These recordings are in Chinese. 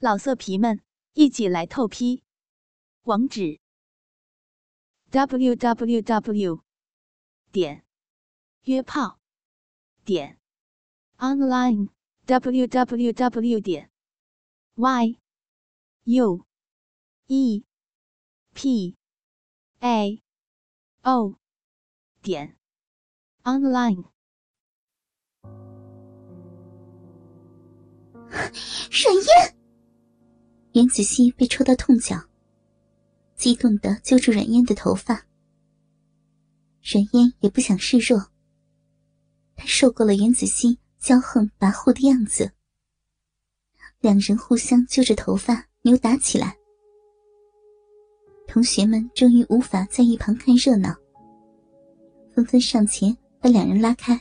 老色皮们，一起来透批！网址：w w w 点约炮点 online w w w 点 y u e p a o 点 online。冉嫣，袁子熙被戳到痛脚，激动的揪住阮嫣的头发。阮嫣也不想示弱，她受够了袁子熙骄横跋扈的样子。两人互相揪着头发扭打起来，同学们终于无法在一旁看热闹，纷纷上前把两人拉开。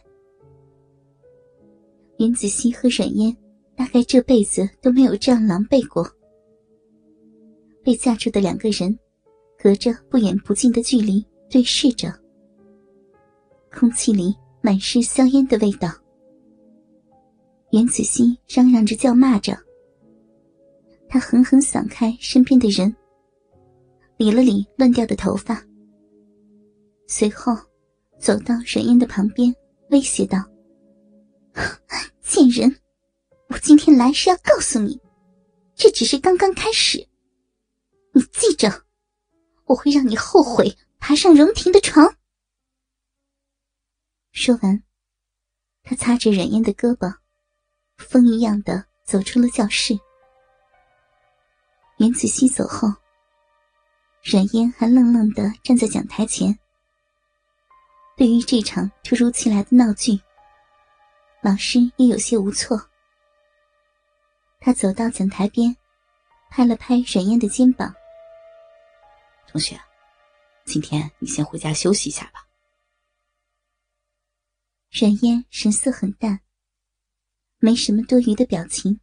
袁子熙和阮嫣。大概这辈子都没有这样狼狈过。被架住的两个人，隔着不远不近的距离对视着，空气里满是香烟的味道。袁子熙嚷嚷着叫骂着，他狠狠扫开身边的人，理了理乱掉的头发，随后走到冉嫣的旁边，威胁道：“贱人！”我今天来是要告诉你，这只是刚刚开始。你记着，我会让你后悔爬上荣婷的床。说完，他擦着冉嫣的胳膊，风一样的走出了教室。袁子熙走后，冉嫣还愣愣的站在讲台前。对于这场突如其来的闹剧，老师也有些无措。他走到讲台边，拍了拍冉嫣的肩膀：“同学，今天你先回家休息一下吧。”冉嫣神色很淡，没什么多余的表情。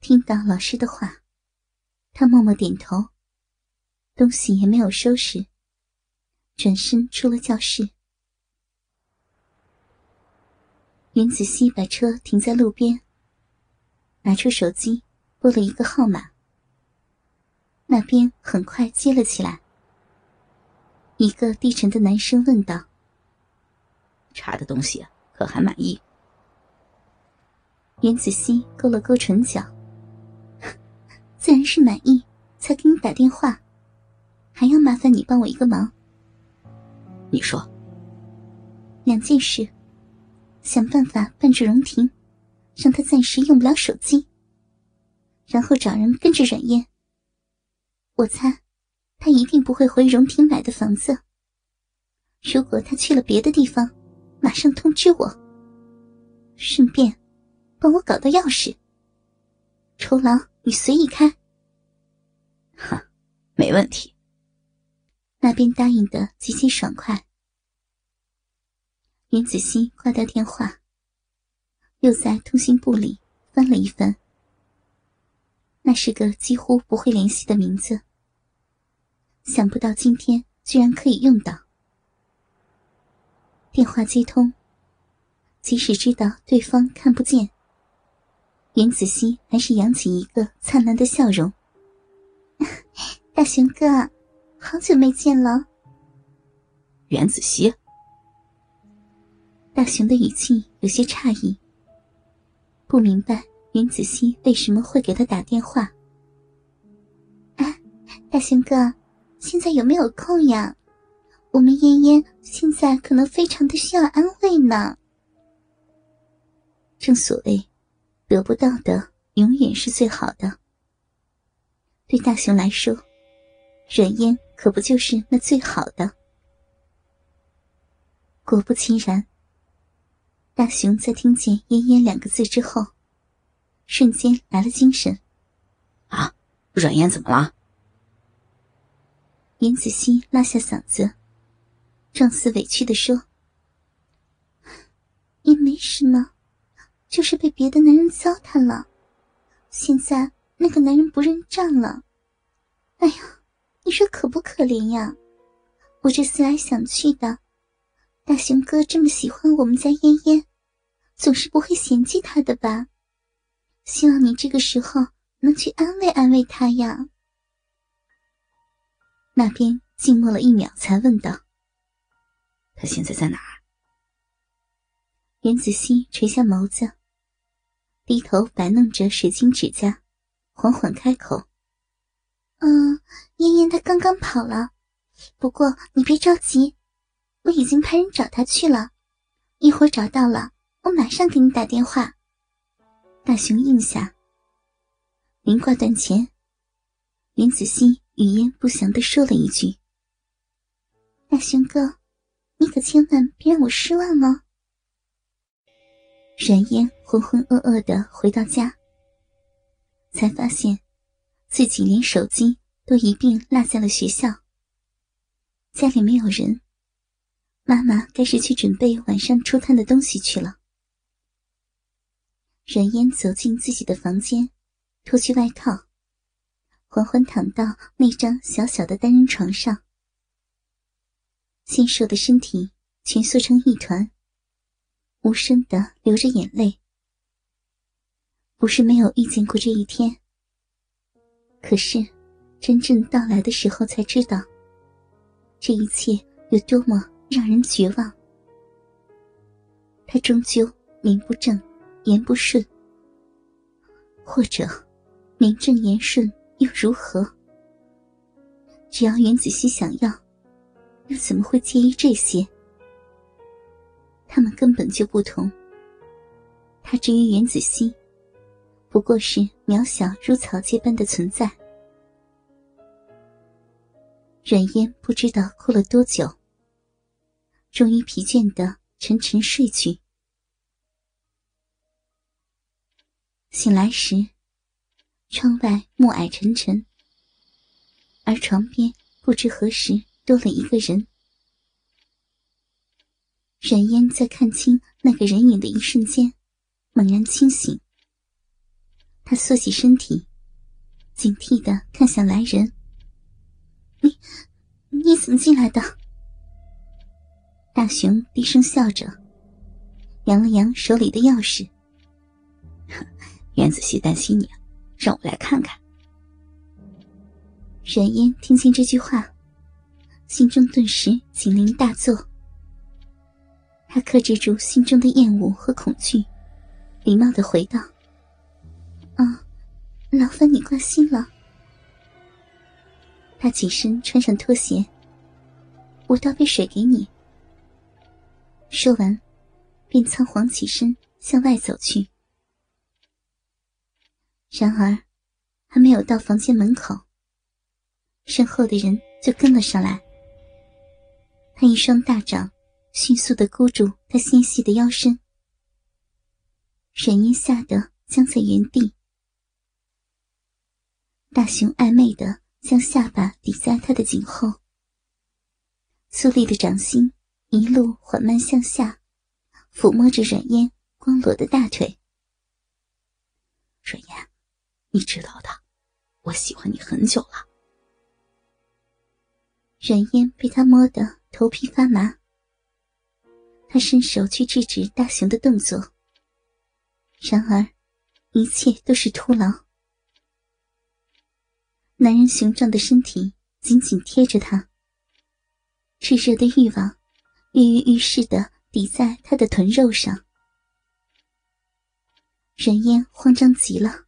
听到老师的话，他默默点头，东西也没有收拾，转身出了教室。袁子熙把车停在路边。拿出手机，拨了一个号码。那边很快接了起来。一个低沉的男生问道：“查的东西可还满意？”袁子熙勾了勾唇角：“自然是满意，才给你打电话。还要麻烦你帮我一个忙。”“你说。”“两件事，想办法办住荣婷。”让他暂时用不了手机，然后找人跟着冉嫣。我猜，他一定不会回荣庭买的房子。如果他去了别的地方，马上通知我。顺便，帮我搞到钥匙。酬劳你随意开。哈，没问题。那边答应的极其爽快。袁子熙挂掉电话。又在通信簿里翻了一翻，那是个几乎不会联系的名字。想不到今天居然可以用到。电话接通，即使知道对方看不见，袁子熙还是扬起一个灿烂的笑容：“ 大雄哥，好久没见了。”袁子熙，大雄的语气有些诧异。不明白袁子熙为什么会给他打电话。啊，大雄哥，现在有没有空呀？我们嫣嫣现在可能非常的需要安慰呢。正所谓，得不到的永远是最好的。对大雄来说，冉嫣可不就是那最好的。果不其然。大雄在听见“嫣嫣”两个字之后，瞬间来了精神。啊，阮嫣怎么了？严子熙拉下嗓子，状似委屈的说：“也没什么，就是被别的男人糟蹋了。现在那个男人不认账了。哎呀，你说可不可怜呀？我这思来想去的。”大雄哥这么喜欢我们家嫣嫣，总是不会嫌弃她的吧？希望你这个时候能去安慰安慰他呀？那边静默了一秒，才问道：“他现在在哪儿？”袁子熙垂下眸子，低头摆弄着水晶指甲，缓缓开口：“嗯，嫣嫣她刚刚跑了，不过你别着急，我已经派人找她去了，一会儿找到了，我马上给你打电话。”大雄应下。临挂断前，袁子熙语焉不详的说了一句：“大雄哥，你可千万别让我失望哦。”冉嫣浑浑噩噩的回到家，才发现自己连手机都一并落在了学校。家里没有人，妈妈该是去准备晚上出摊的东西去了。冉嫣走进自己的房间，脱去外套，缓缓躺到那张小小的单人床上，纤瘦的身体蜷缩成一团。无声的流着眼泪，不是没有遇见过这一天。可是，真正到来的时候，才知道这一切有多么让人绝望。他终究名不正言不顺，或者名正言顺又如何？只要袁子熙想要，又怎么会介意这些？他们根本就不同。他至于袁子熙，不过是渺小如草芥般的存在。阮嫣不知道哭了多久，终于疲倦的沉沉睡去。醒来时，窗外暮霭沉沉，而床边不知何时多了一个人。冉嫣在看清那个人影的一瞬间，猛然清醒。她缩起身体，警惕的看向来人：“你，你怎么进来的？”大雄低声笑着，扬了扬手里的钥匙：“燕子熙担心你，让我来看看。”冉嫣听清这句话，心中顿时警铃大作。他克制住心中的厌恶和恐惧，礼貌的回道：“啊，劳烦你关心了。”他起身穿上拖鞋，我倒杯水给你。说完，便仓皇起身向外走去。然而，还没有到房间门口，身后的人就跟了上来。他一双大掌。迅速的箍住他纤细的腰身，沈嫣吓得僵在原地。大雄暧昧的将下巴抵在他的颈后，粗粝的掌心一路缓慢向下，抚摸着阮嫣光裸的大腿。阮嫣，你知道的，我喜欢你很久了。阮嫣被他摸得头皮发麻。他伸手去制止大雄的动作，然而一切都是徒劳。男人雄壮的身体紧紧贴着他，炽热的欲望跃跃欲试的抵在他的臀肉上。冉嫣慌张极了：“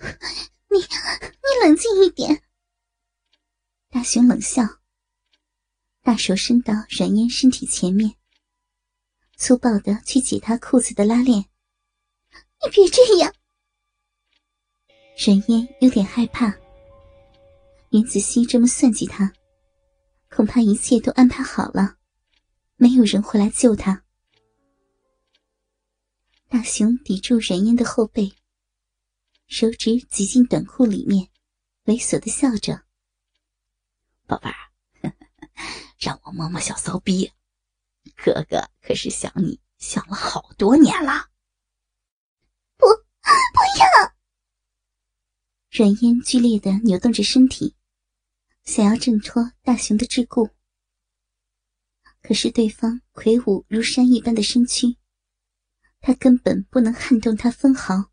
你你冷静一点！”大雄冷笑，大手伸到冉嫣身体前面。粗暴的去解他裤子的拉链，你别这样。沈嫣有点害怕，袁子熙这么算计他，恐怕一切都安排好了，没有人会来救他。大雄抵住冉嫣的后背，手指挤进短裤里面，猥琐的笑着：“宝贝儿，让我摸摸小骚逼。”哥哥可是想你想了好多年了。不，不要！软烟剧烈的扭动着身体，想要挣脱大雄的桎梏。可是对方魁梧如山一般的身躯，他根本不能撼动他分毫。